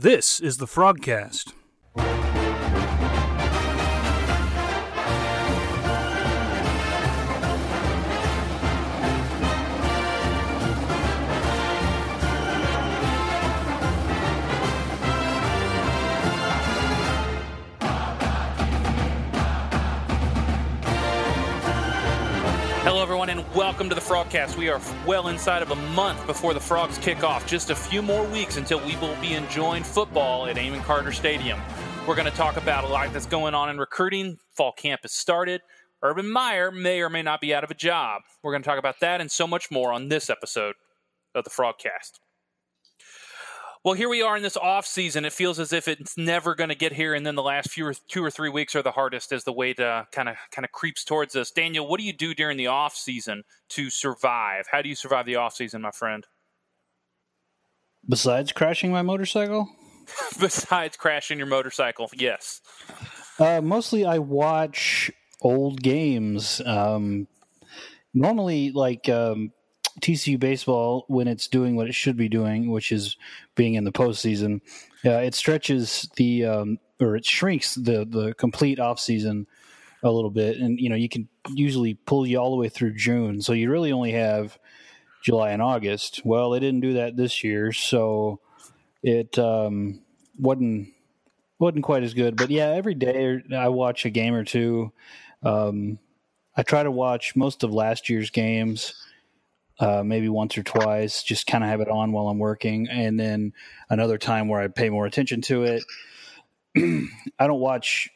This is the Frogcast. Everyone, and welcome to the Frogcast. We are well inside of a month before the Frogs kick off. Just a few more weeks until we will be enjoying football at Amon Carter Stadium. We're going to talk about a lot that's going on in recruiting. Fall camp has started. Urban Meyer may or may not be out of a job. We're going to talk about that and so much more on this episode of the Frogcast. Well, here we are in this off season. It feels as if it's never going to get here, and then the last few or two or three weeks are the hardest as the way to kind of kind of creeps towards us. Daniel, what do you do during the off season to survive? How do you survive the off season, my friend? Besides crashing my motorcycle, Besides crashing your motorcycle, yes. uh, mostly I watch old games. Um, normally, like um, TCU baseball, when it's doing what it should be doing, which is being in the postseason, uh, it stretches the um, or it shrinks the the complete off season a little bit, and you know you can usually pull you all the way through June, so you really only have July and August. Well, they didn't do that this year, so it um, wasn't wasn't quite as good. But yeah, every day I watch a game or two. Um, I try to watch most of last year's games, uh, maybe once or twice, just kind of have it on while I'm working, and then another time where I pay more attention to it. I don't watch.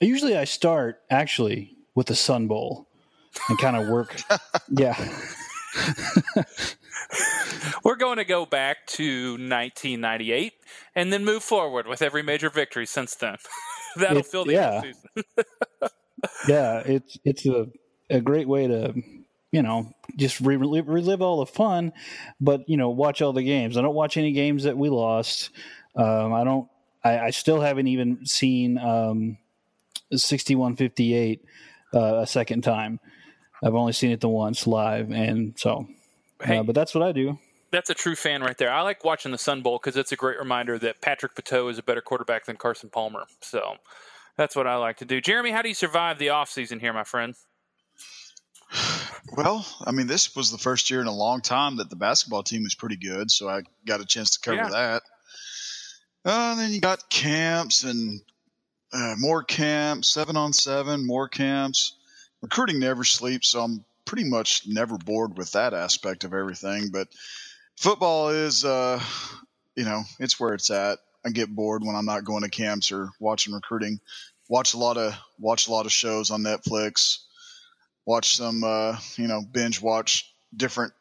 Usually, I start actually with the Sun Bowl and kind of work. yeah. We're going to go back to 1998 and then move forward with every major victory since then. That'll It- fill the yeah. season. yeah, it's it's a a great way to you know just relive, relive all the fun, but you know watch all the games. I don't watch any games that we lost. Um, I don't. I, I still haven't even seen um, sixty one fifty eight uh, a second time. I've only seen it the once live, and so. Hey. Uh, but that's what I do. That's a true fan right there. I like watching the Sun Bowl because it's a great reminder that Patrick Batteaux is a better quarterback than Carson Palmer. So that's what I like to do. Jeremy, how do you survive the offseason here, my friend? Well, I mean, this was the first year in a long time that the basketball team was pretty good, so I got a chance to cover Yeah. that. Uh, and then you got camps and uh, more camps, seven on seven, more camps. Recruiting never sleeps, so I'm pretty much never bored with that aspect of everything. But football is, uh, you know, it's where it's at. I get bored when I'm not going to camps or watching recruiting. Watch a lot of watch a lot of shows on Netflix watch some uh, you know binge watch different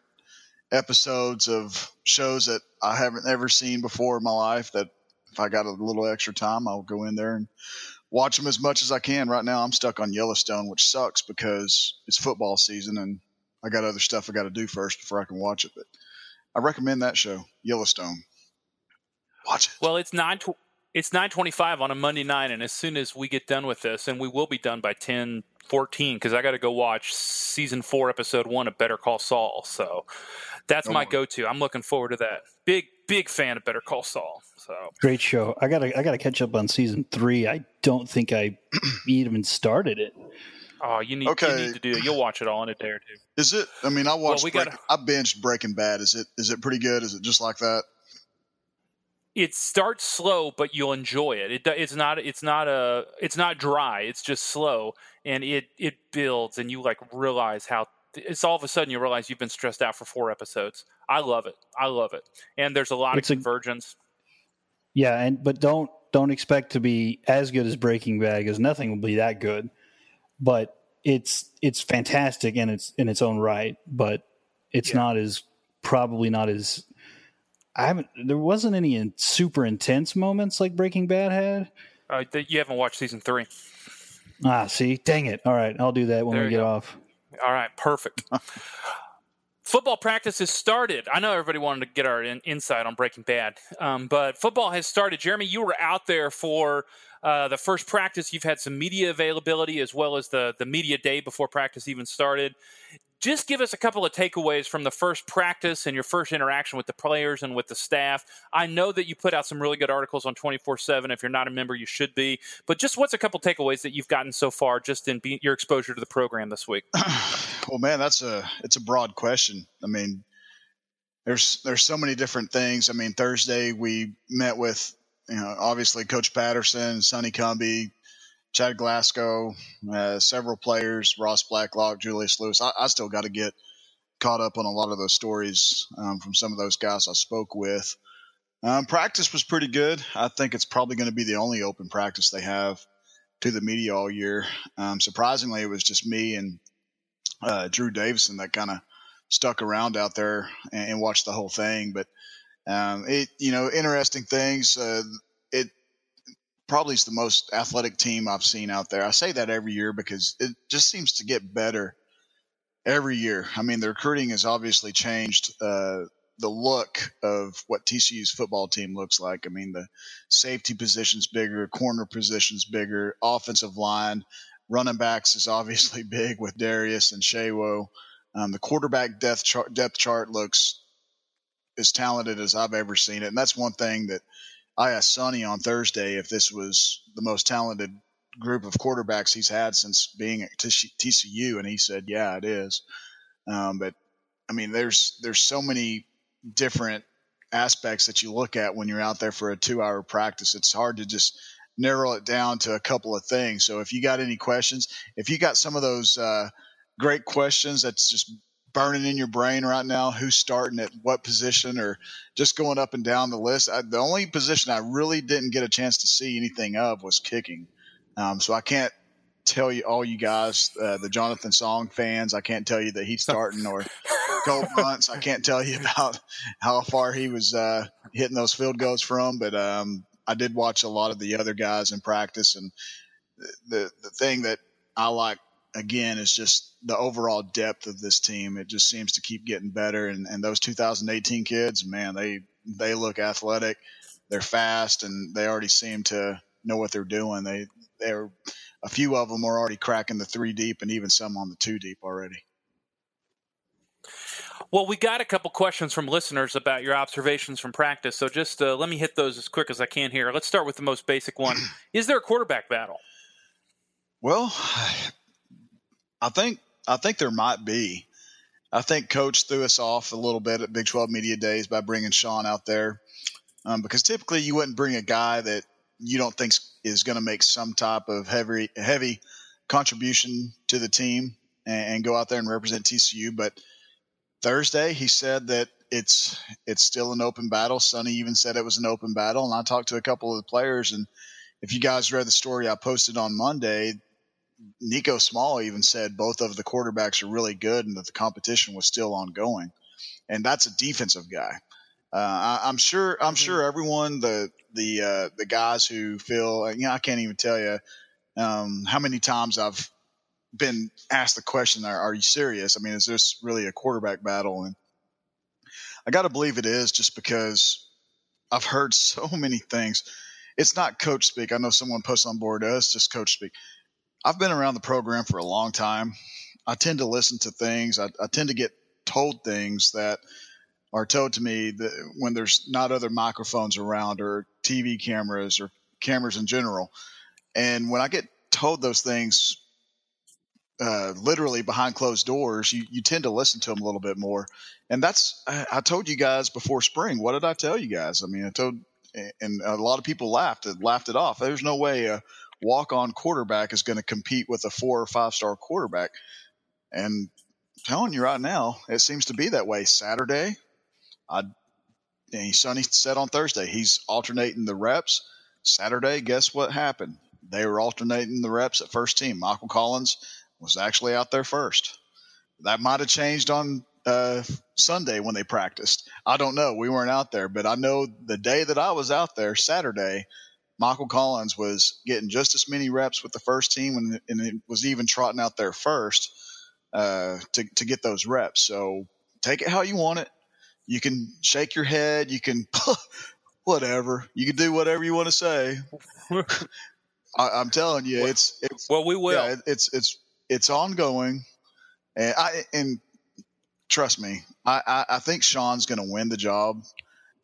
episodes of shows that I haven't ever seen before in my life that if I got a little extra time I'll go in there and watch them as much as I can right now I'm stuck on Yellowstone which sucks because it's football season and I got other stuff I got to do first before I can watch it but I recommend that show Yellowstone watch it Well, it's nine. It's nine twenty-five on a Monday night, and as soon as we get done with this, and we will be done by ten fourteen, because I got to go watch season four, episode one of Better Call Saul. So that's Oh my my. go-to. I'm looking forward to that. Big, big fan of Better Call Saul. So Great show. I gotta I gotta catch up on season three. I don't think I even started it. oh, you need you Okay. need to do it. You'll watch it all in a day or two. is it I mean I watched we Break- gotta- I binged Breaking Bad is it is it pretty good is it just like that it starts slow, but you'll enjoy it. It it's not it's not a it's not dry. It's just slow, and it it builds, and you like realize how it's all of a sudden you realize you've been stressed out for four episodes. I love it. I love it, and there's a lot It's of a- convergence. Yeah, and but don't don't expect to be as good as Breaking Bad because nothing will be that good. But it's it's fantastic in its in its own right. But it's Yeah. not as probably not as I haven't. There wasn't any in, super intense moments like Breaking Bad had. Uh, you haven't watched season three. Ah, see, dang it! All right, I'll do that when There we get go. off. All right, perfect. football practice has started. I know everybody wanted to get our in, insight on Breaking Bad, um, but football has started. Jeremy, you were out there for uh, the first practice. You've had some media availability as well as the the media day before practice even started. Just give us a couple of takeaways from the first practice and your first interaction with the players and with the staff. I know that you put out some really good articles on 24 7. If you're not a member, you should be. But just what's a couple of takeaways that you've gotten so far just in be- your exposure to the program this week? well, man, that's a it's a broad question. I mean, there's there's so many different things. I mean, Thursday we met with you know obviously Coach Patterson, Sonny Cumbie, Chad Glasgow, uh, several players, Ross Blacklock, Julius Lewis. I, I still got to get caught up on a lot of those stories um, from some of those guys I spoke with. Um, practice was pretty good. I think it's probably going to be the only open practice they have to the media all year. Um, surprisingly, it was just me and uh, Drew Davison that kind of stuck around out there and, and, watched the whole thing. But um, it, you know, interesting things. Uh, probably is the most athletic team I've seen out there. I say that every year because it just seems to get better every year. I mean, the recruiting has obviously changed. Uh, the look of what TCU's football team looks like. I mean, the safety position's bigger, corner position's bigger, offensive line, running backs is obviously big with Darius and Sewo. Um, the quarterback depth chart, depth chart looks as talented as I've ever seen it, and that's one thing that I asked Sonny on Thursday if this was the most talented group of quarterbacks he's had since being at TCU, and he said, "Yeah, it is." Um, but I mean, there's there's so many different aspects that you look at when you're out there for a two-hour practice. It's hard to just narrow it down to a couple of things. So if you got any questions, if you got some of those uh, great questions that's just burning in your brain right now who's starting at what position or just going up and down the list. I, the only position i really didn't get a chance to see anything of was kicking. Um, so i can't tell you all you guys uh, the jonathan song fans i can't tell you that he's starting or Cole Bunce i can't tell you about how far he was uh, hitting those field goals from but um, i did watch a lot of the other guys in practice and the, the thing that i like again is just the overall depth of this team. It just seems to keep getting better. And, and those 2018 kids, man, they they look athletic, they're fast, and they already seem to know what they're doing. They they're a few of them are already cracking the three deep, and even some on the two deep already. Well, we got a couple questions from listeners about your observations from practice. So just uh, let me hit those as quick as I can here. Let's start with the most basic one. Is there a quarterback battle? Well, I think I think there might be. I think Coach threw us off a little bit at Big 12 Media Days by bringing Sean out there, um, because typically you wouldn't bring a guy that you don't think is going to make some type of heavy heavy contribution to the team and, and go out there and represent TCU. But Thursday he said that it's it's still an open battle. Sonny even said it was an open battle, and I talked to a couple of the players and. If you guys read the story I posted on Monday, Niko Small even said both of the quarterbacks are really good and that the competition was still ongoing. And that's a defensive guy. Uh, I, am sure. I'm mm-hmm. sure everyone the the uh, the guys who feel you know I can't even tell you um, how many times I've been asked the question: are, are you serious? I mean, is this really a quarterback battle? And I got to believe it is, just because I've heard so many things. It's not coach speak. I know someone posts on board. Oh, it's just coach speak. I've been around the program for a long time. I tend to listen to things. I, I tend to get told things that are told to me that when there's not other microphones around or TV cameras or cameras in general. And when I get told those things, uh, literally behind closed doors, you, you tend to listen to them a little bit more. And that's, I, I told you guys before spring. What did I tell you guys? I mean, I told, and a lot of people laughed, and laughed it off. There's no way a walk on quarterback is going to compete with a four or five star quarterback. And I'm telling you right now, it seems to be that way. Saturday, I and Sonny said on Thursday he's alternating the reps. Saturday, guess what happened? They were alternating the reps at first team. Michael Collins was actually out there first. That might have changed on uh, Sunday when they practiced. I don't know. We weren't out there, but I know the day that I was out there, Saturday, Michael Collins was getting just as many reps with the first team and, and it was even trotting out there first uh, to, to get those reps. So take it how you want it. You can shake your head. You can, whatever. You can do whatever you want to say. I, am telling you, it's, it's, well, we will. Yeah, it, it's, it's, it's ongoing. And I, and trust me, I, I, I think Sean's going to win the job,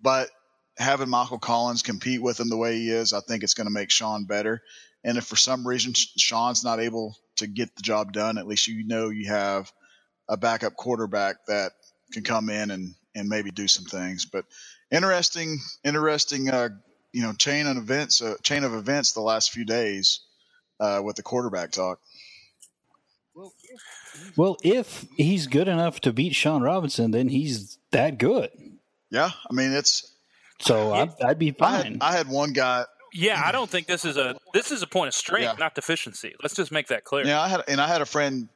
but having Michael Collins compete with him the way he is, I think it's going to make Sean better. And if for some reason Sean's not able to get the job done, at least you know you have a backup quarterback that can come in and, and maybe do some things. But interesting, interesting, uh, you know, chain of events, uh, chain of events the last few days uh, with the quarterback talk. Well, if he's good enough to beat Sean Robinson, then he's that good. Yeah, I mean it's. So I'd, I'd be fine. I had, I had one guy. Yeah, I don't think this is a this is a point of strength, yeah. not deficiency. Let's just make that clear. Yeah, I had and I had a friend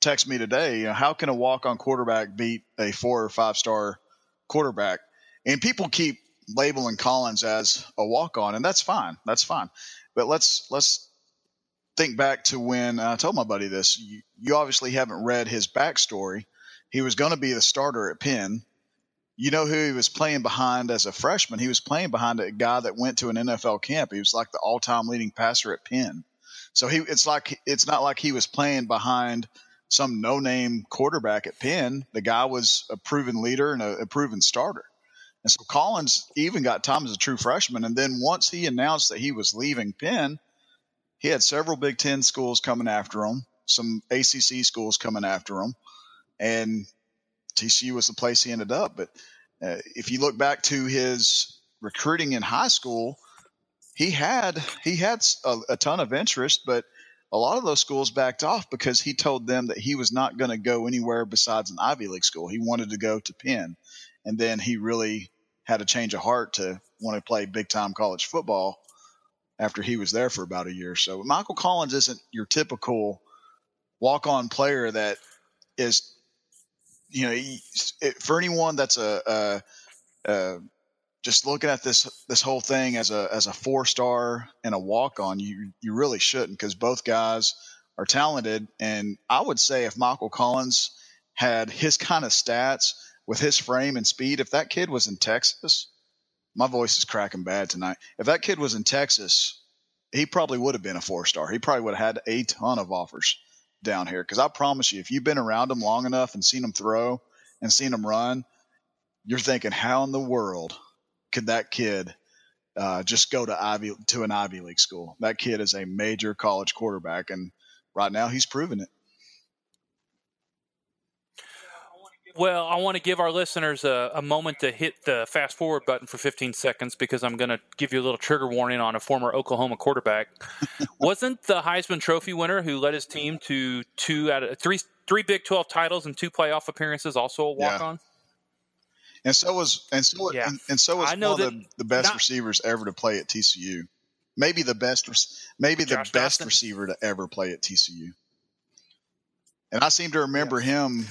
text me today. You know, how can a walk on quarterback beat a four or five star quarterback? And people keep labeling Collins as a walk on, and that's fine. That's fine. But let's let's think back to when I told my buddy this. You, you obviously haven't read his backstory. He was going to be the starter at Penn. You know who he was playing behind as a freshman? He was playing behind a guy that went to an NFL camp. He was like the all-time leading passer at Penn. So he, it's like it's not like he was playing behind some no-name quarterback at Penn. The guy was a proven leader and a, a proven starter. And so Collins even got time as a true freshman. And then once he announced that he was leaving Penn, he had several Big Ten schools coming after him, some ACC schools coming after him, and TCU was the place he ended up. But uh, if you look back to his recruiting in high school, he had he had a, a ton of interest, but a lot of those schools backed off because he told them that he was not going to go anywhere besides an Ivy League school. He wanted to go to Penn, and then he really had a change of heart to want to play big time college football after he was there for about a year or so. Michael Collins isn't your typical walk on player that is, you know, eh, for anyone that's a, a, a, just looking at this this whole thing as a as a four star and a walk on, you you really shouldn't because both guys are talented. And I would say if Michael Collins had his kind of stats with his frame and speed, if that kid was in Texas, my voice is cracking bad tonight. If that kid was in Texas, he probably would have been a four star. He probably would have had a ton of offers down here. Because I promise you, if you've been around them long enough and seen them throw and seen them run, you're thinking, how in the world could that kid uh, just go to Ivy to an Ivy League school? That kid is a major college quarterback, and right now he's proven it. Well, I want to give our listeners a, a, moment to hit the fast forward button for 15 seconds because I'm going to give you a little trigger warning on a former Oklahoma quarterback. Wasn't the Heisman Trophy winner who led his team to two out of three three Big 12 titles and two playoff appearances also a walk on? Yeah. And so was and so yeah. and, and so was I know one of the, the best not, receivers ever to play at TCU. Maybe the best maybe the Josh best Doctson. receiver to ever play at TCU. And I seem to remember yeah. him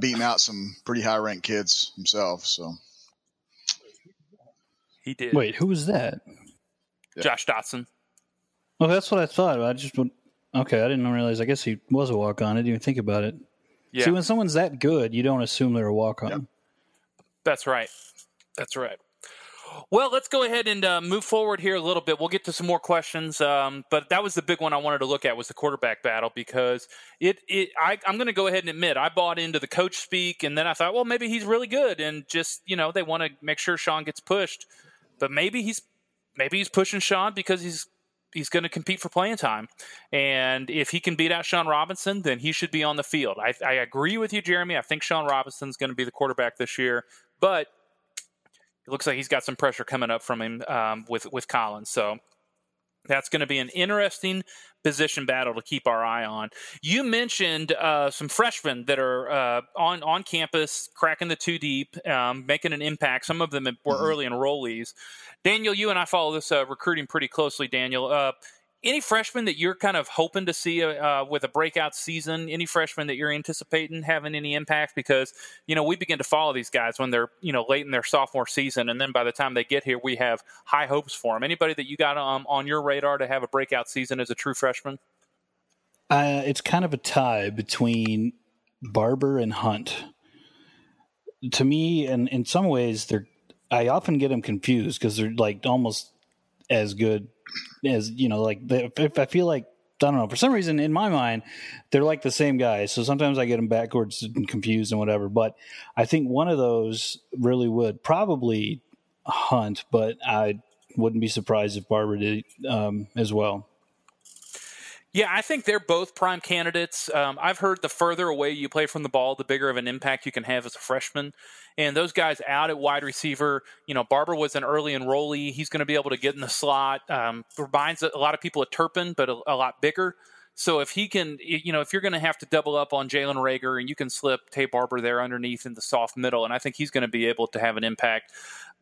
beating out some pretty high ranked kids himself. So he did. Wait, who was that? Yeah. Josh Doctson. Well, oh, that's what I thought. I just okay. I didn't realize. I guess he was a walk on. I didn't even think about it. Yeah. See, when someone's that good, you don't assume they're a walk on. Yep. That's right. That's right. Well, let's go ahead and uh, move forward here a little bit. We'll get to some more questions, um, but that was the big one I wanted to look at was the quarterback battle because it. it I, I'm going to go ahead and admit I bought into the coach speak, and then I thought, well, maybe he's really good, and just you know they want to make sure Sean gets pushed, but maybe he's maybe he's pushing Sean because he's he's going to compete for playing time. And if he can beat out Sean Robinson, then he should be on the field. I, I agree with you, Jeremy. I think Sean Robinson's going to be the quarterback this year, but it looks like he's got some pressure coming up from him um, with with Collins. So that's going to be an interesting position battle to keep our eye on. You mentioned uh, some freshmen that are uh, on on campus, cracking the two deep, um, making an impact. Some of them were mm-hmm. early enrollees. Daniel, you and I follow this uh, recruiting pretty closely. Daniel, uh, any freshmen that you're kind of hoping to see uh, uh, with a breakout season? Any freshmen that you're anticipating having any impact? Because you know we begin to follow these guys when they're you know late in their sophomore season, and then by the time they get here, we have high hopes for them. Anybody that you got um, on your radar to have a breakout season as a true freshman? Uh, it's kind of a tie between Barber and Hunt. To me, and in some ways, they're I often get them confused because they're like almost as good as you know, like if I feel like I don't know. For some reason, in my mind, they're like the same guys. So sometimes I get them backwards and confused and whatever. But I think one of those really would probably Hunt, but I wouldn't be surprised if Barber did um, as well. Yeah, I think they're both prime candidates. Um, I've heard the further away you play from the ball, the bigger of an impact you can have as a freshman. And those guys out at wide receiver, you know, Barber was an early enrollee. He's going to be able to get in the slot. Um, reminds a lot of people of Turpin, but a, a lot bigger. So if he can, you know, if you're going to have to double up on Jalen Reagor and you can slip Taye Barber there underneath in the soft middle, and I think he's going to be able to have an impact.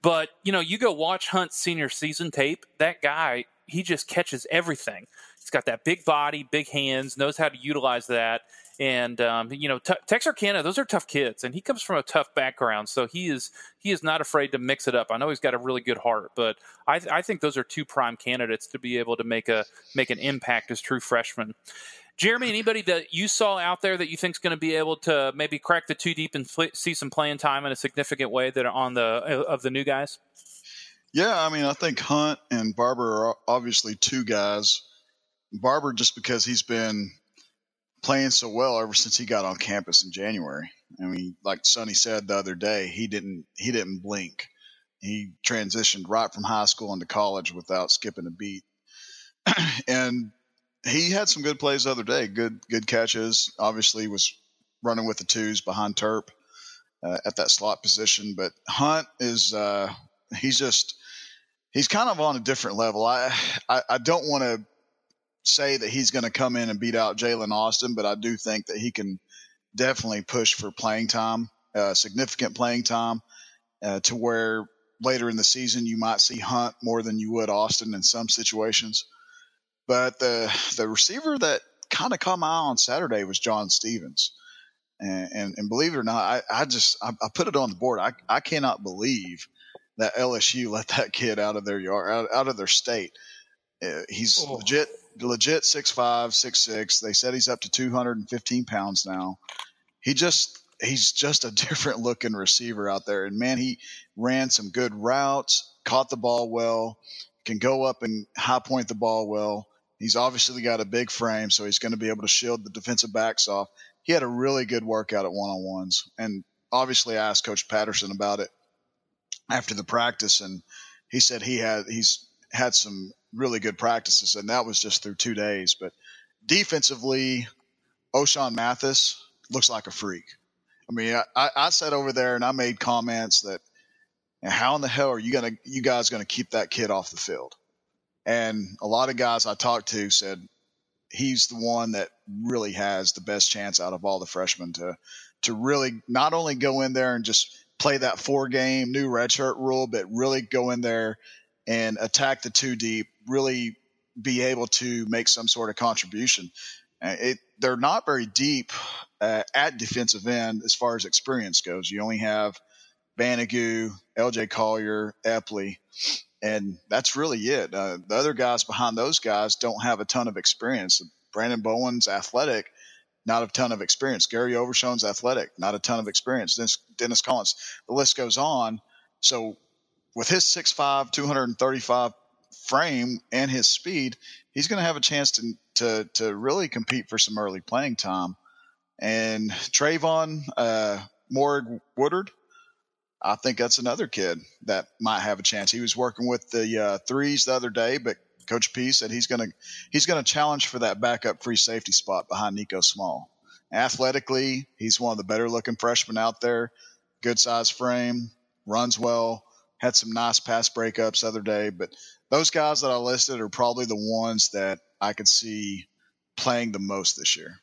But, you know, you go watch Hunt's senior season tape, that guy, he just catches everything. He's got that big body, big hands, knows how to utilize that. And um, you know, t- Texarkana, those are tough kids, and he comes from a tough background, so he is he is not afraid to mix it up. I know he's got a really good heart, but I, I think those are two prime candidates to be able to make a make an impact as true freshmen. Jeremy, anybody that you saw out there that you think is going to be able to maybe crack the two deep and fl- see some playing time in a significant way that are on the of the new guys? Yeah, I mean, I think Hunt and Barber are obviously two guys Barber just because he's been playing so well ever since he got on campus in January. I mean, like Sonny said the other day, he didn't he didn't blink. He transitioned right from high school into college without skipping a beat. and he had some good plays the other day. Good good catches. Obviously was running with the twos behind Terp uh, at that slot position, but Hunt is uh, he's just he's kind of on a different level. I I, I don't want to say that he's going to come in and beat out Jalen Austin, but I do think that he can definitely push for playing time, uh, significant playing time, uh, to where later in the season you might see Hunt more than you would Austin in some situations. But the the receiver that kind of caught my eye on Saturday was John Stephens. And, and, and believe it or not, I, I just I, I, put it on the board. I, I cannot believe that LSU let that kid out of their yard, out, out of their state. Uh, he's oh. legit legit six five, six six. They said he's up to 215 pounds now. He just he's just a different looking receiver out there. And man, he ran some good routes, caught the ball well, can go up and high point the ball well. He's obviously got a big frame, so he's going to be able to shield the defensive backs off. He had a really good workout at one on ones. And obviously I asked Coach Patterson about it after the practice and he said he had he's had some really good practices, and that was just through two days. But defensively, Ochaun Mathis looks like a freak. I mean, I, I sat over there and I made comments that, how in the hell are you gonna, you guys gonna keep that kid off the field? And a lot of guys I talked to said he's the one that really has the best chance out of all the freshmen to, to really not only go in there and just play that four game new redshirt rule, but really go in there and attack the two deep, really be able to make some sort of contribution. It, they're not very deep uh, at defensive end as far as experience goes. You only have Banogu, LJ Collier, Epley, and that's really it. Uh, the other guys behind those guys don't have a ton of experience. Brandon Bowen's athletic, not a ton of experience. Gary Overshown's athletic, not a ton of experience. Dennis, Dennis Collins, the list goes on. So with his 6'5", 235 frame and his speed, he's going to have a chance to, to, to really compete for some early playing time. And Trevon uh, Moehrig Woodard, I think that's another kid that might have a chance. He was working with the uh, threes the other day, but Coach P said he's going to he's going to challenge for that backup free safety spot behind Niko Small. Athletically, he's one of the better looking freshmen out there. Good size frame, runs well had some nice pass breakups the other day. But those guys that I listed are probably the ones that I could see playing the most this year.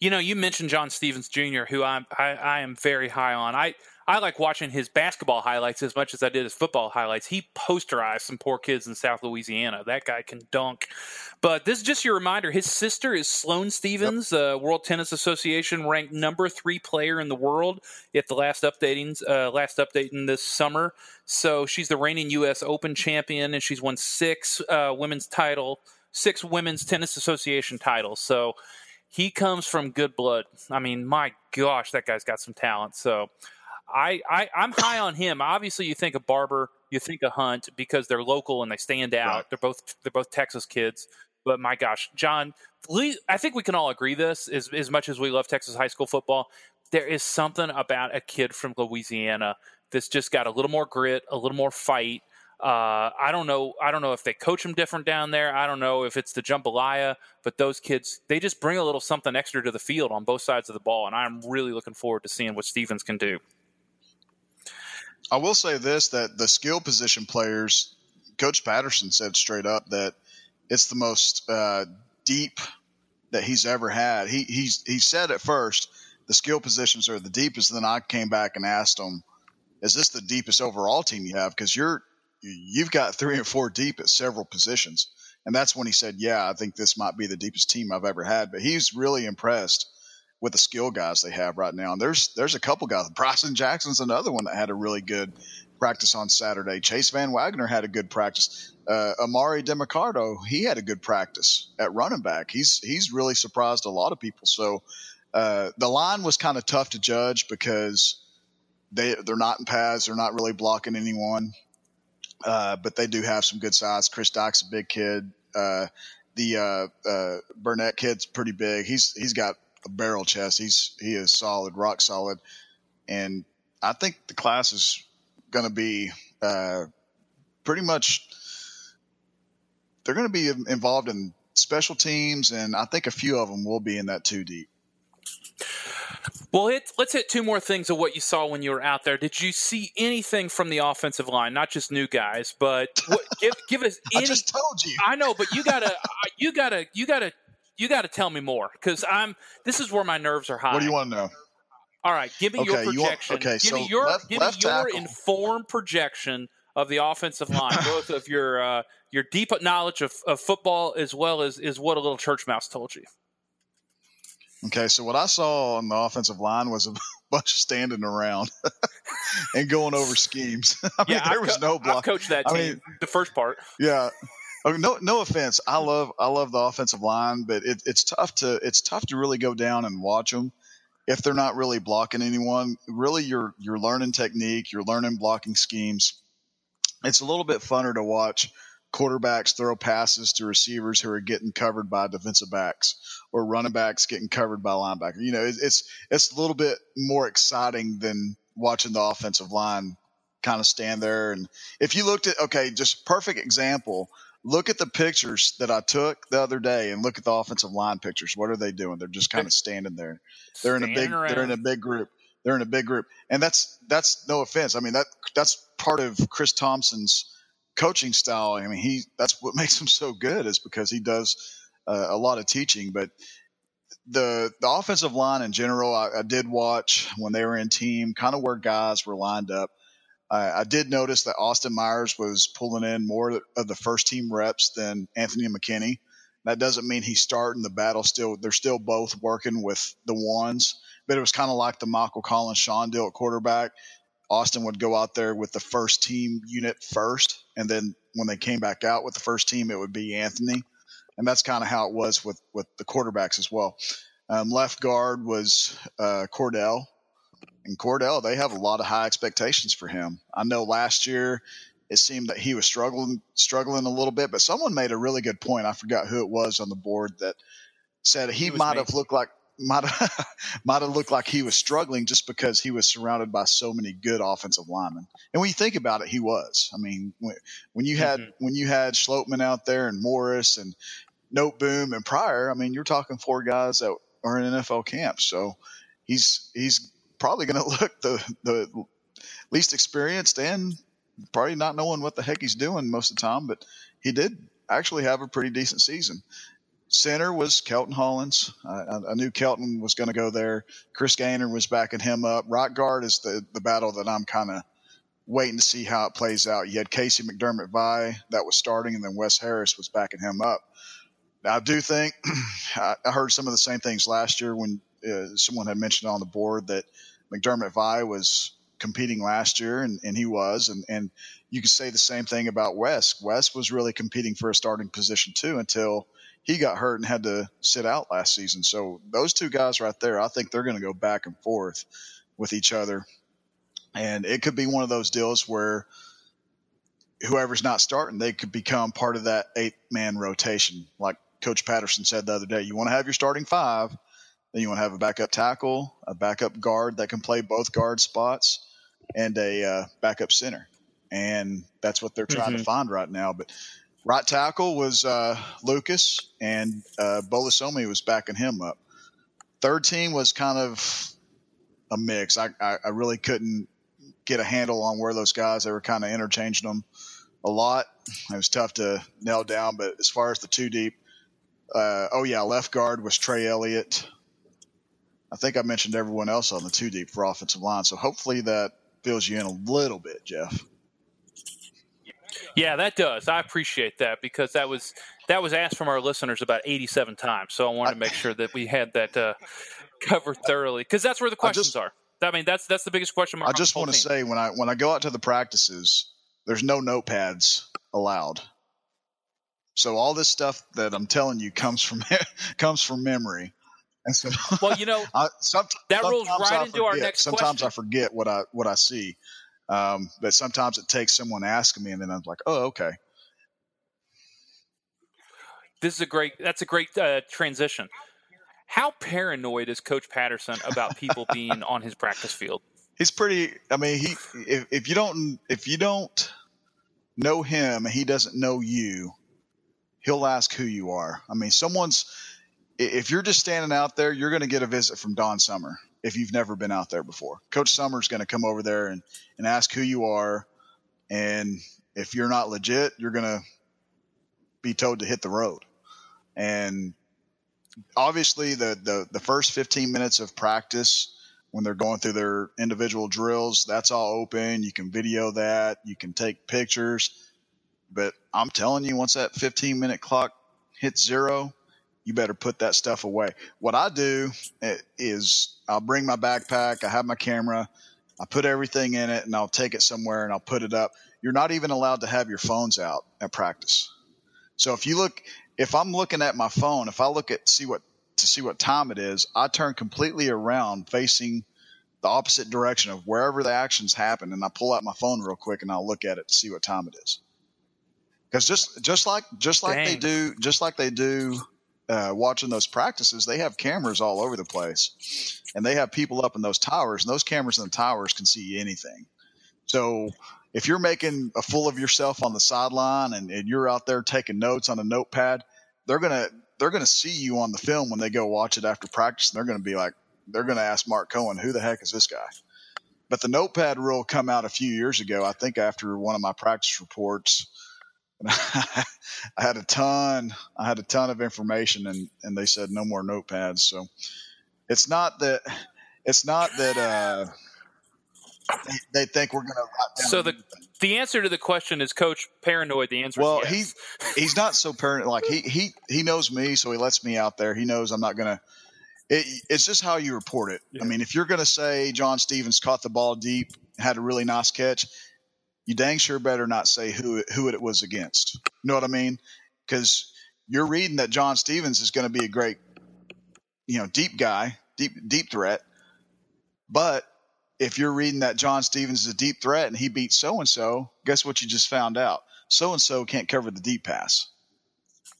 You know, you mentioned John Stephens Jr., who I'm, I, I am very high on. I I like watching his basketball highlights as much as I did his football highlights. He posterized some poor kids in South Louisiana. That guy can dunk. But this is just your reminder. His sister is Sloane Stephens, yep. uh, World Tennis Association ranked number three player in the world at the last updating uh, last updating this summer. So she's the reigning U.S. Open champion, and she's won six uh, women's title, six women's tennis association titles. So he comes from good blood. I mean, my gosh, that guy's got some talent. So I, I I'm high on him. Obviously, you think of Barber, you think of Hunt because they're local and they stand out. Right. They're both they're both Texas kids. But my gosh, John, I think we can all agree this as as much as we love Texas high school football. There is something about a kid from Louisiana that's just got a little more grit, a little more fight. Uh, I don't know. I don't know if they coach them different down there. I don't know if it's the jambalaya, but those kids they just bring a little something extra to the field on both sides of the ball, and I'm really looking forward to seeing what Stephens can do. I will say this: that the skill position players, Coach Patterson said straight up that it's the most uh, deep that he's ever had. He he's he said at first the skill positions are the deepest. Then I came back and asked him, "Is this the deepest overall team you have?" Because you're you've got three and four deep at several positions. And that's when he said, Yeah, I think this might be the deepest team I've ever had. But he's really impressed with the skill guys they have right now. And there's there's a couple guys. Bryson Jackson's another one that had a really good practice on Saturday. Chase Van Wagner had a good practice. Uh, Emari Demercado, he had a good practice at running back. He's he's really surprised a lot of people. So uh, the line was kind of tough to judge because they they're not in pads, they're not really blocking anyone. Uh, but they do have some good size. Chris Dyke's a big kid. Uh, the uh, uh, Burnett kid's pretty big. He's he's got a barrel chest. He's he is solid, rock solid, and I think the class is going to be uh, pretty much. They're going to be involved in special teams, and I think a few of them will be in that two deep. Well, hit, let's hit two more things of what you saw when you were out there. Did you see anything from the offensive line? Not just new guys, but what, give give us. Any, I just told you. I know, but you gotta, you gotta, you gotta, you gotta tell me more because I'm. This is where my nerves are high. What do you want to know? All right, give me okay, your projection. Want, okay, give so me your left, give me your tackle. informed projection of the offensive line, both of your uh, your deep knowledge of, of football as well as is what a little church mouse told you. Okay, so what I saw on the offensive line was a bunch of standing around and going over schemes. I yeah, mean, there was co- no block. I coached that team. I mean, the first part. Yeah. No, no offense. I love, I love the offensive line, but it, it's tough to, it's tough to really go down and watch them if they're not really blocking anyone. Really, you're, you're learning technique, you're learning blocking schemes. It's a little bit funner to watch quarterbacks throw passes to receivers who are getting covered by defensive backs or running backs getting covered by linebacker. You know, it's it's a little bit more exciting than watching the offensive line kind of stand there. And if you looked at okay, just perfect example. Look at the pictures that I took the other day, and look at the offensive line pictures. What are they doing? They're just kind of standing there. They're in a big. Around. They're in a big group. They're in a big group, and that's that's no offense. I mean that that's part of Chris Thompson's coaching style. I mean, he that's what makes him so good is because he does uh, a lot of teaching. But the the offensive line in general, I, I did watch when they were in team, kind of where guys were lined up. I, did notice that Austin Myers was pulling in more of the first team reps than Anthony McKinney. That doesn't mean he's starting the battle. Still, they're still both working with the ones, but it was kind of like the Michael Collins Sean deal at quarterback. Austin would go out there with the first team unit first, and then when they came back out with the first team, it would be Anthony, and that's kind of how it was with with the quarterbacks as well. Um, left guard was uh, Cordell, and Cordell they have a lot of high expectations for him. I know last year it seemed that he was struggling struggling a little bit, but someone made a really good point. I forgot who it was on the board that said he might have looked like might have, might have looked like he was struggling just because he was surrounded by so many good offensive linemen. And when you think about it, he was. I mean, when, when you had mm-hmm. when you had Schlottmann out there and Morris and Noteboom and Pryor, I mean, you're talking four guys that are in NFL camps. So he's he's probably going to look the the least experienced and probably not knowing what the heck he's doing most of the time. But he did actually have a pretty decent season. Center was Kelton Hollins. I, I knew Kelton was going to go there. Chris Gaynor was backing him up. Right guard is the, the battle that I'm kind of waiting to see how it plays out. You had Casey McDermott Vi that was starting, and then Wes Harris was backing him up. Now, I do think I heard some of the same things last year when uh, someone had mentioned on the board that McDermott Vi was competing last year, and, and he was. And, and you could say the same thing about Wes. Wes was really competing for a starting position too until – he got hurt and had to sit out last season. So those two guys right there, I think they're going to go back and forth with each other. And it could be one of those deals where whoever's not starting, they could become part of that eight man rotation. Like Coach Patterson said the other day, you want to have your starting five, then you want to have a backup tackle, a backup guard that can play both guard spots, and a uh, backup center. And that's what they're trying mm-hmm. to find right now. But right tackle was uh, Lucas, and uh, Bolasomi was backing him up. Third team was kind of a mix. I, I, I really couldn't get a handle on where those guys they were kind of interchanging them a lot. It was tough to nail down, but as far as the two deep, uh, oh yeah, left guard was Trey Elliott. I think I mentioned everyone else on the two deep for offensive line, so hopefully that fills you in a little bit, Geoff. Yeah, that does. I appreciate that because that was that was asked from our listeners about 87 times. So I wanted to make sure that we had that uh, covered thoroughly because that's where the questions just, are. I mean, that's that's the biggest question mark. I just want to say when I when I go out to the practices, there's no notepads allowed. So all this stuff that I'm telling you comes from comes from memory. And so, well, you know, I, that rolls right into our next. Sometimes question. I forget what I what I see, um, but sometimes it takes someone asking me, and then I'm like, oh, okay. This is a great. That's a great uh, transition. How paranoid is Coach Patterson about people being on his practice field? He's pretty. I mean, he if, if you don't if you don't know him and he doesn't know you, he'll ask who you are. I mean, someone's if you're just standing out there, you're going to get a visit from Don Summer if you've never been out there before. Coach Summer's going to come over there and, and ask who you are. And if you're not legit, you're going to be told to hit the road. And obviously, the, the, the first 15 minutes of practice, when they're going through their individual drills, that's all open. You can video that, you can take pictures. But I'm telling you, once that 15 minute clock hits zero, you better put that stuff away. What I do eh, is I'll bring my backpack, I have my camera, I put everything in it, and I'll take it somewhere and I'll put it up. You're not even allowed to have your phones out at practice. So if you look, if I'm looking at my phone, if I look at see what to see what time it is, I turn completely around facing the opposite direction of wherever the actions happen, and I pull out my phone real quick and I'll look at it to see what time it is. Because just just like just like Dang. they do, just like they do uh, watching those practices, they have cameras all over the place, and they have people up in those towers, and those cameras in the towers can see anything. So if you're making a fool of yourself on the sideline and, and you're out there taking notes on a notepad, they're gonna they're gonna see you on the film when they go watch it after practice, and they're gonna be like, they're gonna ask Mark Cohen, who the heck is this guy? But the notepad rule come out a few years ago. I think after one of my practice reports I had a ton, I had a ton of information, and and they said no more notepads. So it's not that, it's not that uh, they, they think we're going to. So the the answer to the question is, Coach, paranoid. The answer. Well, yes. he he's not so paranoid. Like he he he knows me, so he lets me out there. He knows I'm not going to. It, it's just how you report it. Yeah. I mean, if you're going to say John stephens caught the ball deep, had a really nice catch, you dang sure better not say who it, who it was against. You know what I mean? Because you're reading that John Stephens is going to be a great, you know, deep guy, deep deep threat. But if you're reading that John Stephens is a deep threat and he beat so and so, guess what you just found out? So and so can't cover the deep pass.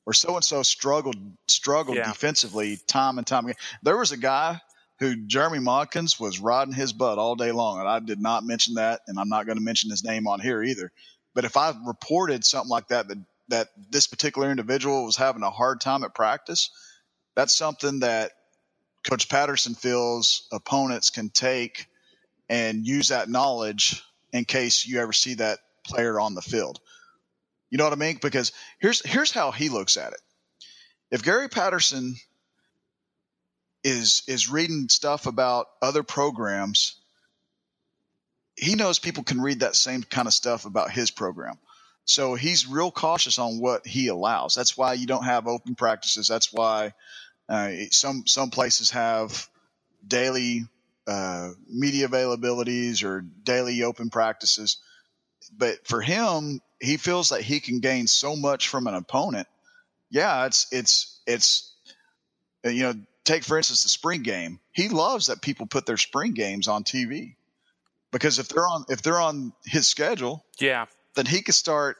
Or so and so struggled struggled yeah. defensively time and time again. There was a guy who Jeremy Modkins was riding his butt all day long. And I did not mention that, and I'm not going to mention his name on here either. But if I reported something like that, that, that this particular individual was having a hard time at practice, that's something that Coach Patterson feels opponents can take and use that knowledge in case you ever see that player on the field. You know what I mean? Because here's here's how he looks at it. If Gary Patterson is is reading stuff about other programs. He knows people can read that same kind of stuff about his program. So he's real cautious on what he allows. That's why you don't have open practices. That's why uh, some some places have daily uh, media availabilities or daily open practices. But for him he feels that he can gain so much from an opponent. Yeah it's it's it's you know take for instance the spring game. He loves that people put their spring games on TV. because if they're on if they're on his schedule, yeah, then he could start.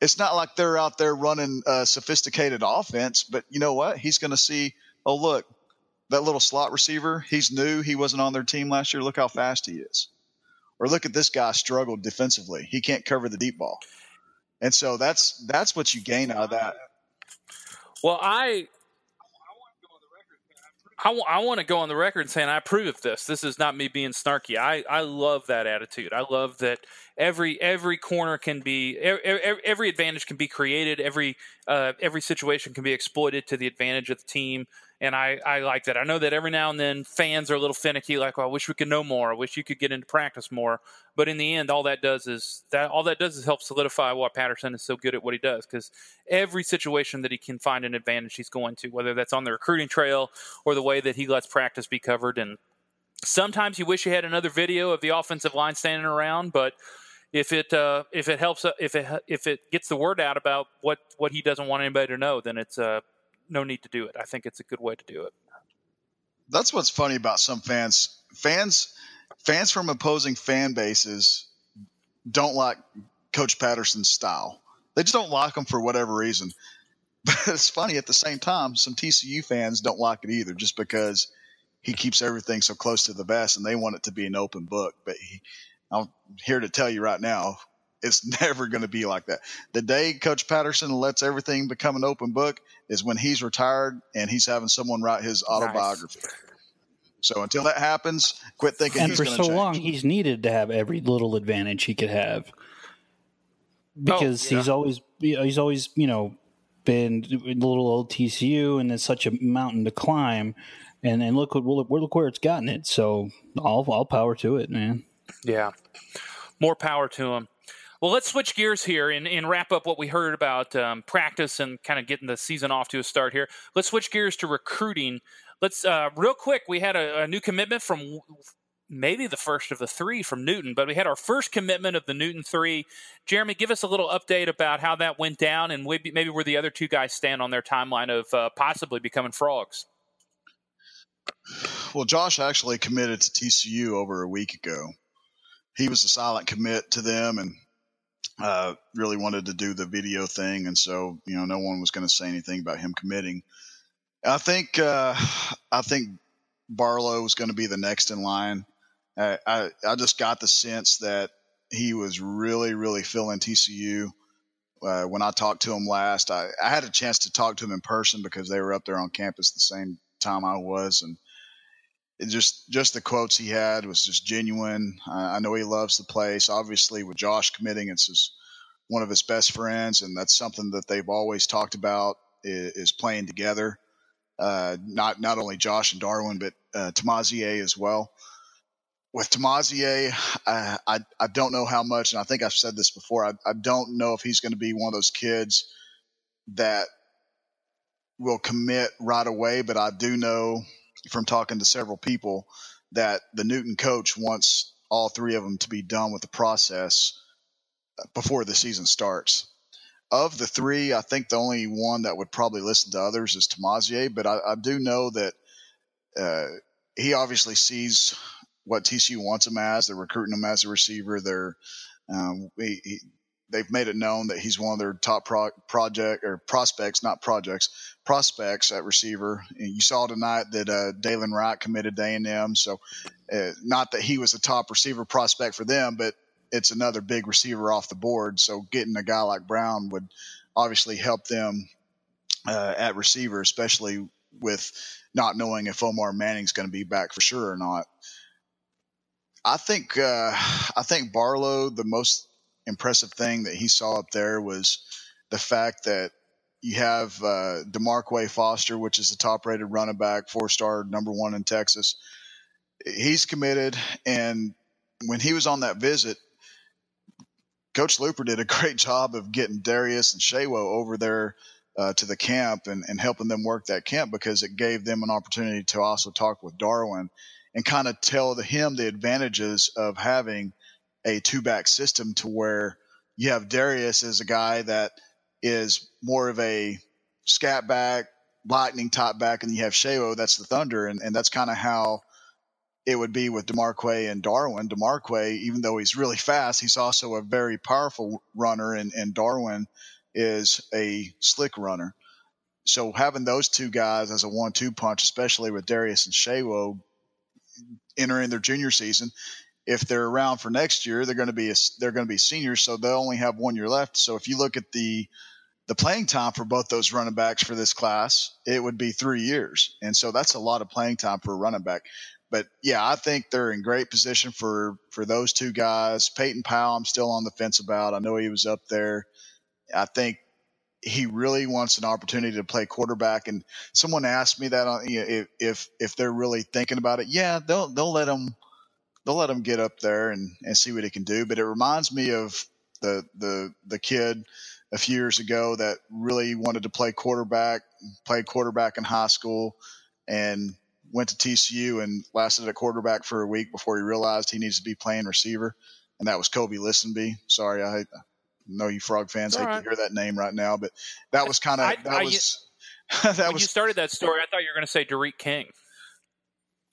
It's not like they're out there running a sophisticated offense, but you know what? He's going to see. Oh, look, that little slot receiver. He's new. He wasn't on their team last year. Look how fast he is. Or look at this guy struggled defensively. He can't cover the deep ball. And so that's that's what you gain out of that. Well, I I, w- I want to go on the record saying I approve of this. This is not me being snarky. I, I love that attitude. I love that every every corner can be every, every advantage can be created. Every uh, every situation can be exploited to the advantage of the team and I, I like that. I know that every now and then fans are a little finicky, like, well, I wish we could know more. I wish you could get into practice more. But in the end, all that does is that all that does is help solidify why Patterson is so good at what he does. Because every situation that he can find an advantage, he's going to, whether that's on the recruiting trail or the way that he lets practice be covered. And sometimes you wish you had another video of the offensive line standing around, but if it uh, if it helps if it if it gets the word out about what what he doesn't want anybody to know, then it's uh, no need to do it. I think it's a good way to do it. That's what's funny about some fans. Fans fans from opposing fan bases don't like Coach Patterson's style. They just don't like him for whatever reason. But it's funny at the same time, some TCU fans don't like it either, just because he keeps everything so close to the vest and they want it to be an open book. But he, I'm here to tell you right now, it's never going to be like that. The day Coach Patterson lets everything become an open book is when he's retired and he's having someone write his autobiography. Nice. So until that happens, quit thinking. And for so change. long, he's needed to have every little advantage he could have oh, because oh, yeah. he's always he's always you know been a little old TCU, and it's such a mountain to climb. And and look look, look where it's gotten it. So all all power to it, man. Yeah, more power to him. Well, let's switch gears here and, and wrap up what we heard about um, practice and kind of getting the season off to a start here. Let's switch gears to recruiting. Let's uh, real quick. We had a, a, new commitment from maybe the first of the three from Newton, but we had our first commitment of the Newton three. Jeremy, give us a little update about how that went down and maybe, where the other two guys stand on their timeline of uh, possibly becoming frogs. Well, Josh actually committed to TCU over a week ago. He was a silent commit to them, and uh, really wanted to do the video thing, and so you know no one was going to say anything about him committing. I think uh, I think Barlow was going to be the next in line. I, I, I just got the sense that he was really really feeling TCU. Uh, when I talked to him last, I, I had a chance to talk to him in person because they were up there on campus the same time I was, and it just just the quotes he had was just genuine. Uh, I know he loves the place. Obviously, with Josh committing, it's his, one of his best friends, and that's something that they've always talked about is, is playing together. Uh, not not only Josh and Darwin, but uh, Tamazier as well. With Tamazier, I, I, I don't know how much, and I think I've said this before. I, I don't know if he's going to be one of those kids that will commit right away, but I do know from talking to several people that the Newton coach wants all three of them to be done with the process before the season starts. Of the three, I think the only one that would probably listen to others is Tamazier, but I, I do know that uh, he obviously sees what TCU wants him as. They're recruiting him as a receiver. They're um, he, he, they've made it known that he's one of their top pro- project or prospects, not projects, prospects at receiver. And you saw tonight that uh, Dylan Wright committed to A&M. So, uh, not that he was a top receiver prospect for them, but it's another big receiver off the board. So, getting a guy like Brown would obviously help them uh, at receiver, especially with not knowing if Omar Manning's going to be back for sure or not. I think uh, I think Barlow the most impressive thing that he saw up there was the fact that you have uh, Demarque Foster, which is the top rated running back, four star, number one in Texas. He's committed. And when he was on that visit, Coach Luper did a great job of getting Darius and Sewo over there uh, to the camp and, and helping them work that camp because it gave them an opportunity to also talk with Darwin and kind of tell the, him the advantages of having a two back system to where you have Darius as a guy that is more of a scat back, lightning top back, and you have Sewo, that's the Thunder. And, and that's kind of how it would be with Demarque and Darwin. Demarque, even though he's really fast, he's also a very powerful runner, and, and Darwin is a slick runner. So having those two guys as a one-two punch, especially with Darius and Sewo entering their junior season, if they're around for next year, they're going to be a, they're going to be seniors, so they'll only have one year left. So if you look at the the playing time for both those running backs for this class, it would be three years, and so that's a lot of playing time for a running back. But yeah, I think they're in great position for for those two guys. Peyton Powell, I'm still on the fence about. I know he was up there. I think he really wants an opportunity to play quarterback. And someone asked me that on, you know, if if they're really thinking about it. Yeah, they'll they'll let him they'll let him get up there and, and see what he can do. But it reminds me of the the the kid a few years ago that really wanted to play quarterback, played quarterback in high school, and went to TCU and lasted at quarterback for a week before he realized he needs to be playing receiver. And that was Kolby Listenbee. Sorry, I know you Frog fans hate right. to hear that name right now, but that was kind of that I, was that when was. You started that story. I thought you were going to say D'Eriq King.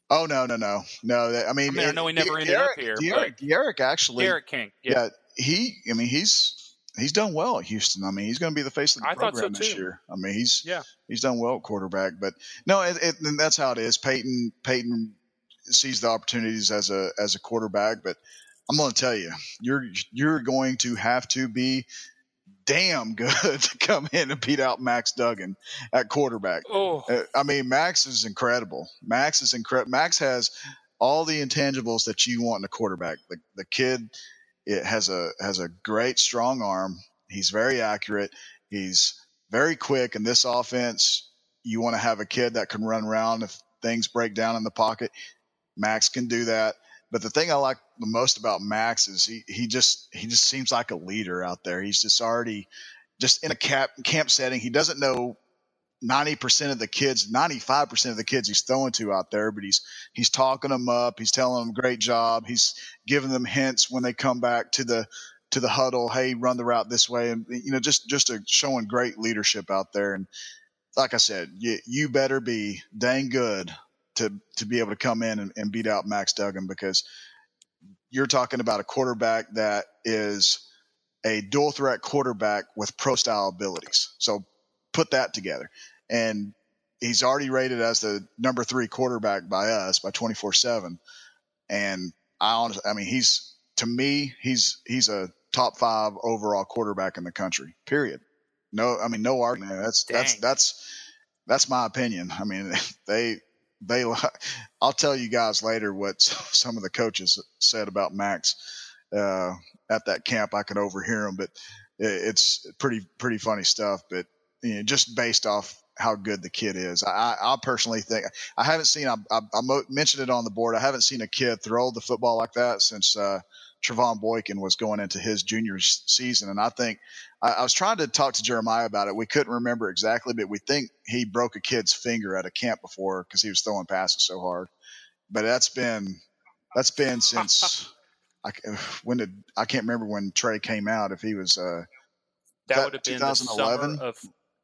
Oh no no no no! I mean, I, mean, I know he never ended up here. D'Eriq, D'Eriq actually. D'Eriq King. Yeah. yeah. he. I mean, he's he's done well at Houston. I mean, he's going to be the face of the I program so this year. I mean, he's yeah he's done well at quarterback. But no, it, it, and that's how it is. Peyton Peyton sees the opportunities as a as a quarterback, but I'm going to tell you, you're you're going to have to be damn good to come in and beat out Max Duggan at quarterback. Oh. Uh, I mean, Max is incredible. Max is incredible. Max has all the intangibles that you want in a quarterback. The, the kid it has a has a great strong arm. He's very accurate. He's very quick. In this offense, you want to have a kid that can run around if things break down in the pocket. Max can do that. But the thing I like the most about Max is he, he just he just seems like a leader out there. He's just already just in a camp camp setting. He doesn't know 90% of the kids, 95% of the kids he's throwing to out there, but he's he's talking them up, he's telling them great job, he's giving them hints when they come back to the to the huddle, hey, run the route this way and you know just just a, showing great leadership out there and like I said, you, you better be dang good to to be able to come in and, and beat out Max Duggan because you're talking about a quarterback that is a dual threat quarterback with pro style abilities. So put that together. And he's already rated as the number three quarterback by us by 24 seven. And I honestly, I mean, he's to me, he's, he's a top five overall quarterback in the country, period. No, I mean, no argument. That's, Dang. that's, that's, that's my opinion. I mean, they, they, I'll tell you guys later what some of the coaches said about Max uh, at that camp. I can overhear them, but it's pretty pretty funny stuff. But you know, just based off how good the kid is, I, I personally think I haven't seen. I, I, I, mentioned it on the board. I haven't seen a kid throw the football like that since uh, Trevone Boykin was going into his junior season, and I think I, I, was trying to talk to Jeremiah about it. We couldn't remember exactly, but we think he broke a kid's finger at a camp before because he was throwing passes so hard. But that's been that's been since I when did I can't remember when Trey came out. If he was uh, that, that would have been 2011 of,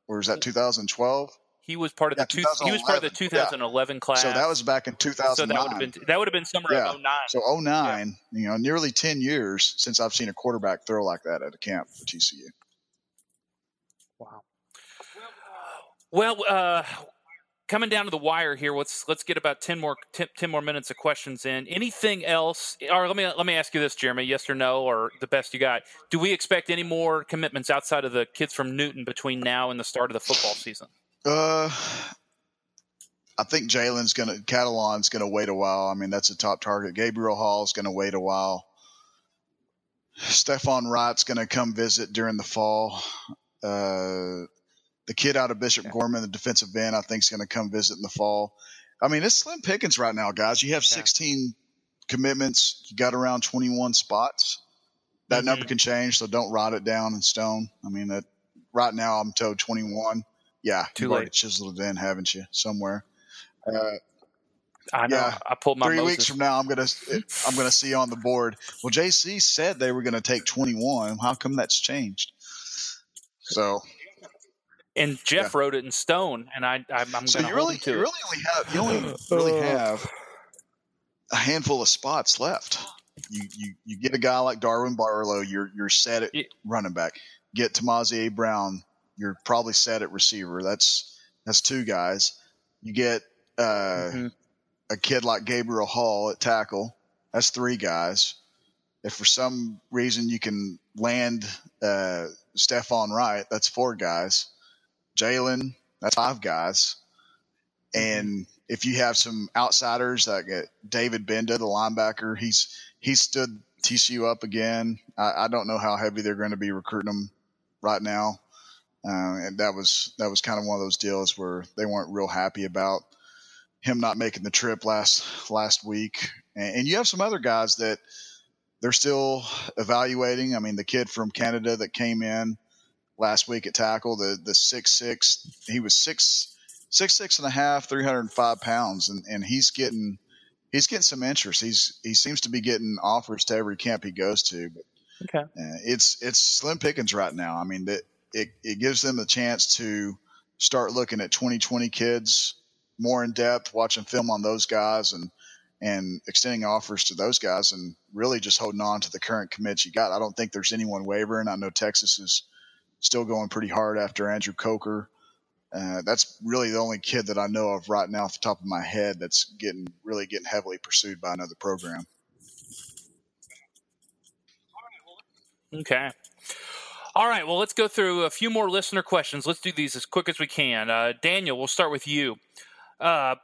or was that 2012? He was part of yeah, the two, he was part of the 2011 yeah. class. So that was back in 2009. So that would have been that would have been summer yeah. of 09. So 09, yeah. you know, nearly 10 years since I've seen a quarterback throw like that at a camp for TCU. Wow. Well, uh, coming down to the wire here. Let's let's get about 10 more 10, 10, more minutes of questions in. Anything else? Or let me let me ask you this, Jeremy. Yes or no, or the best you got. Do we expect any more commitments outside of the kids from Newton between now and the start of the football season? Uh, I think Jalen's gonna Catalon's gonna wait a while. I mean, that's a top target. Gabriel Hall's gonna wait a while. Stefan Wright's gonna come visit during the fall. Uh, the kid out of Bishop Gorman, the defensive end, I think is going to come visit in the fall. I mean, it's slim pickings right now, guys. You have 16 commitments. You got around 21 spots. That mm-hmm. number can change, so don't write it down in stone. I mean, that right now I'm told 21. Yeah, too late. Chiseled it in, haven't you? Somewhere. Uh, I know. Yeah, I pulled my. Three Moses. weeks from now, I'm gonna I'm gonna see on the board. Well, JC said they were gonna take 21. How come that's changed? So and Geoff yeah. wrote it in stone, and I, I am so you really, you really only have you only really have a handful of spots left. You you, you get a guy like Darwin Barlow, you're you're set at Yeah. running back. Get Tamazi Brown, you're probably set at receiver. That's that's two guys. You get uh, Mhm. a kid like Gabriel Hall at tackle. That's three guys. If for some reason you can land uh, Stephon Wright, that's four guys. Jalen, that's five guys. And if you have some outsiders like uh, David Benda, the linebacker, he's he stood TCU up again. I, I don't know how heavy they're going to be recruiting him right now. Uh, and that was that was kind of one of those deals where they weren't real happy about him not making the trip last last week. And, and you have some other guys that they're still evaluating. I mean, the kid from Canada that came in last week at tackle, the the six six, he was six six six and a half, three hundred and five pounds, and and he's getting he's getting some interest. He's he seems to be getting offers to every camp he goes to, but Okay. uh, it's it's slim pickings right now. I mean, that it it gives them the chance to start looking at 2020 kids more in depth, watching film on those guys, and and extending offers to those guys, and really just holding on to the current commits you got. I don't think there's anyone wavering. I know Texas is still going pretty hard after Andrew Coker. Uh, that's really the only kid that I know of right now off the top of my head that's getting really getting heavily pursued by another program. Okay. All right. Well, let's go through a few more listener questions. Let's do these as quick as we can. Uh, Daniel, we'll start with you. Uh,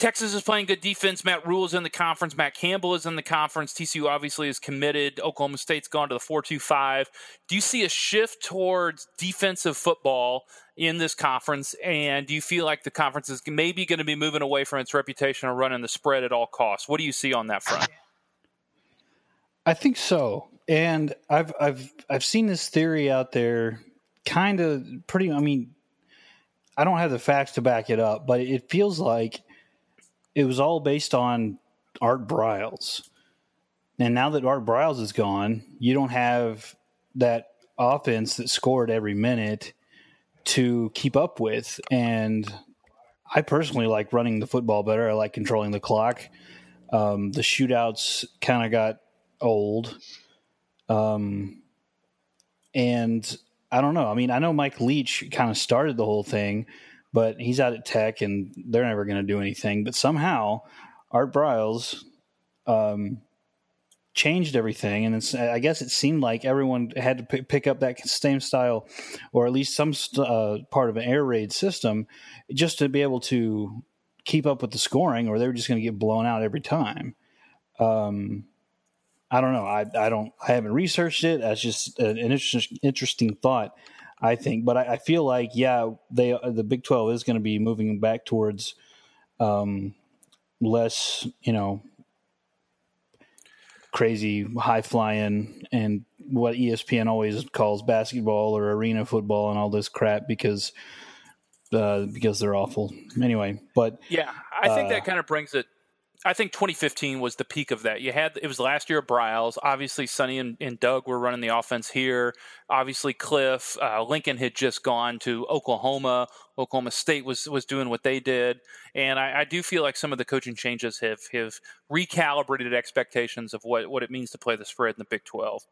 Texas is playing good defense. Matt Rhule is in the conference. Matt Campbell is in the conference. TCU obviously is committed. Oklahoma State's gone to the 4 2 5. Do you see a shift towards defensive football in this conference? And do you feel like the conference is maybe going to be moving away from its reputation of running the spread at all costs? What do you see on that front? I think so. And I've I've I've seen this theory out there kind of pretty I mean I don't have the facts to back it up, but it feels like it was all based on Art Briles. And now that Art Briles is gone, you don't have that offense that scored every minute to keep up with. And I personally like running the football better. I like controlling the clock. Um, the shootouts kind of got old. Um, and I don't know. I mean, I know Mike Leach kind of started the whole thing, but he's out at Tech, and they're never going to do anything. But somehow, Art Briles um, changed everything, and I guess it seemed like everyone had to pick, pick up that same style, or at least some st- uh, part of an air raid system, just to be able to keep up with the scoring, or they were just going to get blown out every time. Um, I don't know. I, I don't. I haven't researched it. That's just an interesting, interesting thought. I think, but I, I feel like yeah, they the Big Twelve is going to be moving back towards um, less, you know, crazy high flying and what ESPN always calls basketball or arena football and all this crap because uh, because they're awful. Anyway, but Yeah, I think Uh, that kind of brings it. I think 2015 was the peak of that. You had it was last year of Briles. Obviously, Sonny and, and Doug were running the offense here. Obviously, Cliff uh, Lincoln had just gone to Oklahoma. Oklahoma State was was doing what they did, and I, I do feel like some of the coaching changes have have recalibrated expectations of what what it means to play the spread in the Big 12.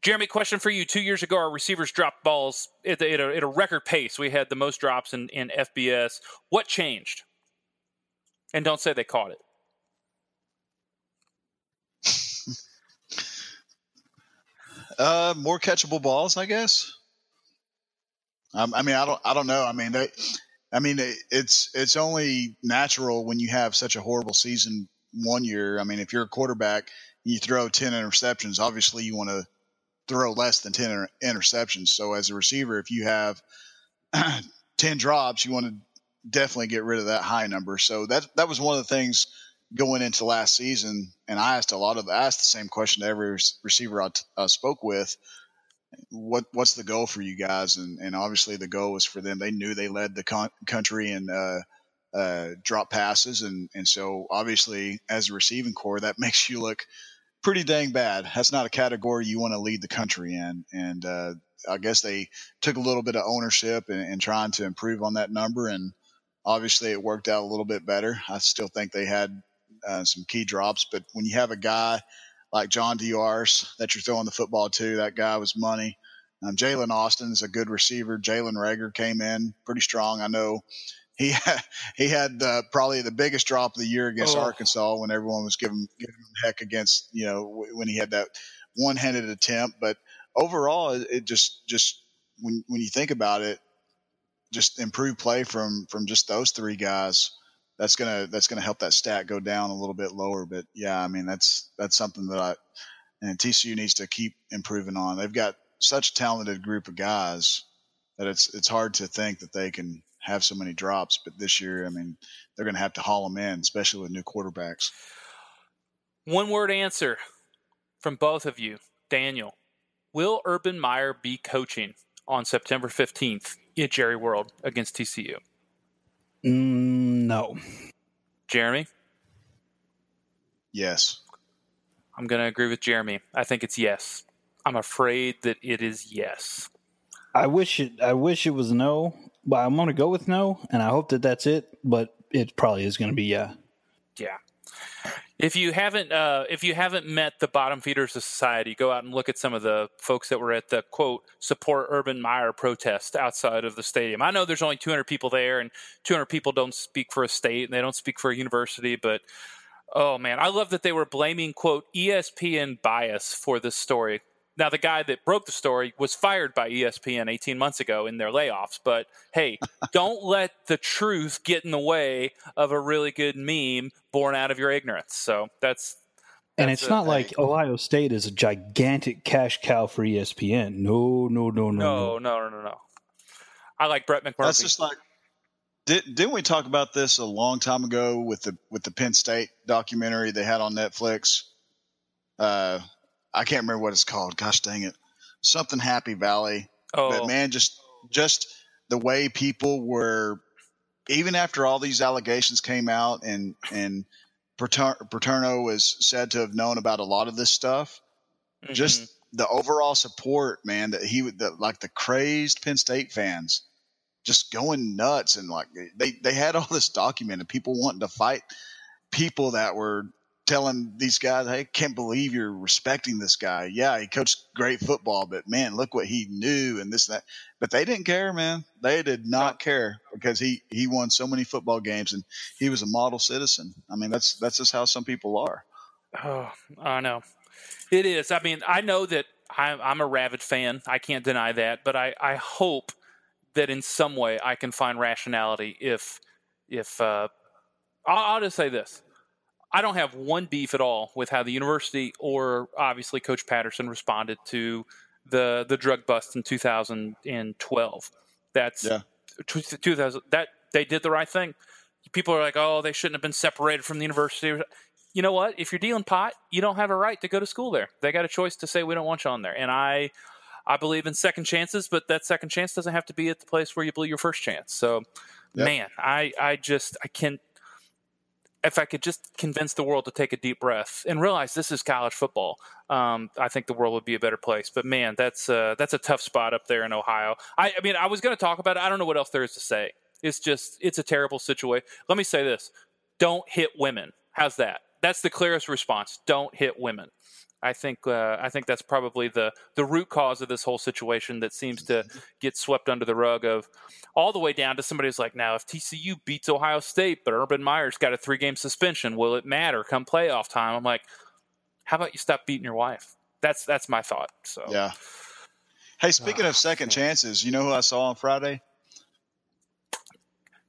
Jeremy, question for you. Two years ago, our receivers dropped balls at, the, at, a, at a record pace. We had the most drops in, in FBS. What changed? And don't say they caught it. Uh, more catchable balls, I guess. Um, I mean, I don't, I don't know. I mean, they, I mean, it, it's it's only natural when you have such a horrible season one year. I mean, if you're a quarterback and you throw ten interceptions, obviously you want to throw less than ten inter- interceptions. So as a receiver, if you have ten drops, you want to definitely get rid of that high number. So that that was one of the things going into last season, and I asked a lot of I asked the same question to every receiver I, spoke with. What what's the goal for you guys? And and obviously the goal was for them. They knew they led the con- country in uh, uh, drop passes, and and so obviously as a receiving core, that makes you look pretty dang bad. That's not a category you want to lead the country in, and uh, I guess they took a little bit of ownership and trying to improve on that number and obviously it worked out a little bit better. I still think they had uh, some key drops, but when you have a guy like John Diarse that you're throwing the football to, that guy was money. Um, Jalen Austin is a good receiver. Jalen Reagor came in pretty strong. I know he had, he had uh, probably the biggest drop of the year against oh. Arkansas when everyone was giving giving him heck against you know when he had that one handed attempt. But overall, it just just when when you think about it, just improved play from from just those three guys. That's gonna that's gonna help that stat go down a little bit lower. But yeah, I mean that's that's something that I and TCU needs to keep improving on. They've got such a talented group of guys that it's it's hard to think that they can have so many drops. But this year, I mean, they're going to have to haul them in, especially with new quarterbacks. One word answer from both of you, Daniel. Will Urban Meyer be coaching on September 15th at Jerry World against TCU? Mm, no. Jeremy? Yes. I'm going to agree with Jeremy. I think it's yes. I'm afraid that it is yes. I wish it. I wish it was no, but I'm going to go with no, and I hope that that's it. But it probably is going to be yeah. Yeah. If you haven't, uh, if you haven't met the bottom feeders of society, go out and look at some of the folks that were at the quote support Urban Meyer protest outside of the stadium. I know there's only 200 people there, and 200 people don't speak for a state and they don't speak for a university, but oh man, I love that they were blaming quote ESPN bias for this story. Now, the guy that broke the story was fired by ESPN 18 months ago in their layoffs. But hey, don't let the truth get in the way of a really good meme born out of your ignorance. So that's. and it's not like Ohio State is a gigantic cash cow for ESPN. No, no, no, no, no, no, no, no. I like Brett McMurphy. That's just like did, didn't we talk about this a long time ago with the with the Penn State documentary they had on Netflix? Uh, I can't remember what it's called. Gosh dang it, something Happy Valley. Oh, but man, just just the way people were, even after all these allegations came out, and and Paterno was said to have known about a lot of this stuff. Mm-hmm. Just the overall support, man, that he would, the, like the crazed Penn State fans, just going nuts, and like they they had all this documented, people wanting to fight people that were telling these guys, "Hey, can't believe you're respecting this guy. Yeah, he coached great football, but man, look what he knew and this and that." But they didn't care, man. They did not care because he he won so many football games and he was a model citizen. I mean, that's that's just how some people are. Oh, I know. It is. I mean, I know that I'm, I'm a rabid fan. I can't deny that, but I I hope that in some way I can find rationality if if uh, I'll, I'll just say this I don't have one beef at all with how the university or obviously Coach Patterson responded to the the drug bust in 2012. That's yeah. 2000 that they did the right thing. People are like, "Oh, they shouldn't have been separated from the university." You know what? If you're dealing pot, you don't have a right to go to school there. They got a choice to say we don't want you on there. And I I believe in second chances, but that second chance doesn't have to be at the place where you blew your first chance. So, yep. man, I I just I can't if I could just convince the world to take a deep breath and realize this is college football, um, I think the world would be a better place. But man, that's uh, that's a tough spot up there in Ohio. I, I mean, I was going to talk about it. I don't know what else there is to say. It's just it's a terrible situation. Let me say this: don't hit women. How's that? That's the clearest response. Don't hit women. I think uh, I think that's probably the the root cause of this whole situation that seems to get swept under the rug of all the way down to somebody who's like, now if TCU beats Ohio State, but Urban Meyer's got a three game suspension, will it matter come playoff time? I'm like, how about you stop beating your wife? That's that's my thought. So yeah. Hey, speaking uh, of second chances, you know who I saw on Friday?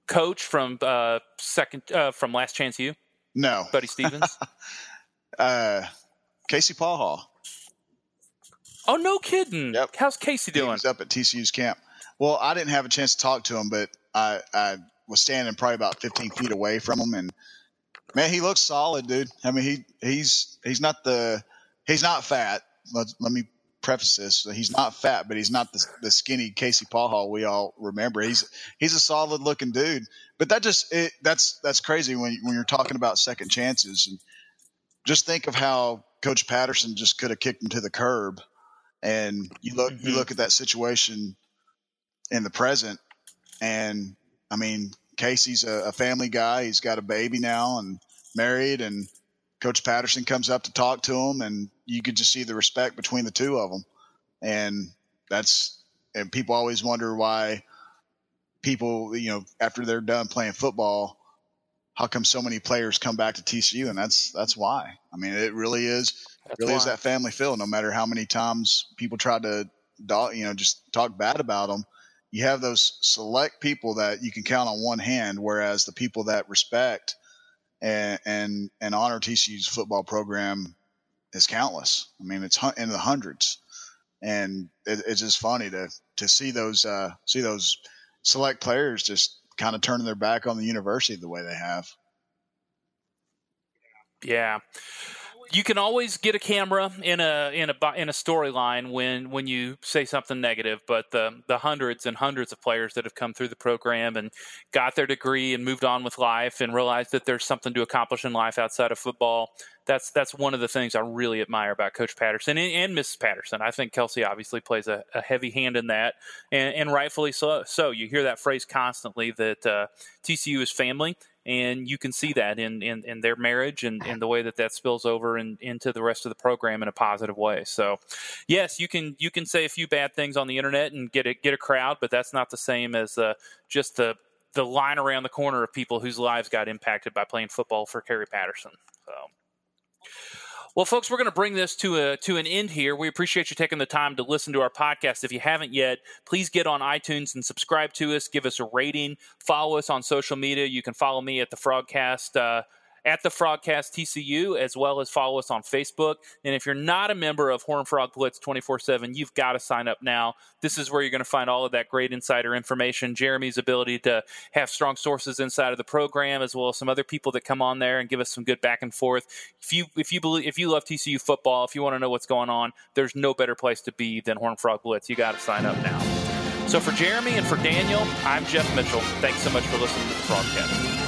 Coach from uh, second uh, from Last Chance U. No, Buddy Stephens. uh, Casey Pachall. Oh, no kidding. Yep. How's Casey doing? He's up at TCU's camp. Well, I didn't have a chance to talk to him, but I, I was standing probably about 15 feet away from him, and man, he looks solid, dude. I mean, he he's he's not the he's not fat. Let, let me preface this: he's not fat, but he's not the, the skinny Casey Pachall we all remember. He's he's a solid looking dude. But that just it, that's that's crazy when when you're talking about second chances and just think of how Coach Patterson just could have kicked him to the curb. And you look mm-hmm. you look at that situation in the present, and I mean Casey's a, a family guy. He's got a baby now and married, and Coach Patterson comes up to talk to him, and you could just see the respect between the two of them. And that's and people always wonder why people, you know, after they're done playing football, how come so many players come back to TCU? And that's that's why. I mean, it really is that's really why. is that family feel. No matter how many times people try to, you know, just talk bad about them, you have those select people that you can count on one hand, whereas the people that respect and and, and honor TCU's football program is countless. I mean, it's in the hundreds, and it, it's just funny to to see those uh, see those select players just kind of turning their back on the university the way they have. Yeah you can always get a camera in a in a in a storyline when when you say something negative, but the the hundreds and hundreds of players that have come through the program and got their degree and moved on with life and realized that there's something to accomplish in life outside of football. That's that's one of the things I really admire about Coach Patterson and, and Mrs. Patterson. I think Kelsey obviously plays a, a heavy hand in that, and, and, rightfully so. So you hear that phrase constantly that uh, TCU is family and you can see that in, in, in their marriage and, in the way that that spills over in, into the rest of the program in a positive way. So, yes, you can you can say a few bad things on the internet and get a, get a crowd, but that's not the same as uh, just the the line around the corner of people whose lives got impacted by playing football for Gary Patterson. So. Well, folks, we're going to bring this to a to an end here. We appreciate you taking the time to listen to our podcast. If you haven't yet, please get on iTunes and subscribe to us. Give us a rating. Follow us on social media. You can follow me at the Frogcast. Uh, at the Frogcast TCU, as well as follow us on Facebook. And if you're not a member of Horn Frog Blitz 24 7, you've got to sign up now. This is where you're going to find all of that great insider information, Jeremy's ability to have strong sources inside of the program, as well as some other people that come on there and give us some good back and forth. If you if you believe if you love TCU football, if you want to know what's going on, there's no better place to be than Horn Frog Blitz. You got to sign up now. So for Jeremy and for Daniel, I'm Geoff Mitchell. Thanks so much for listening to the Frogcast.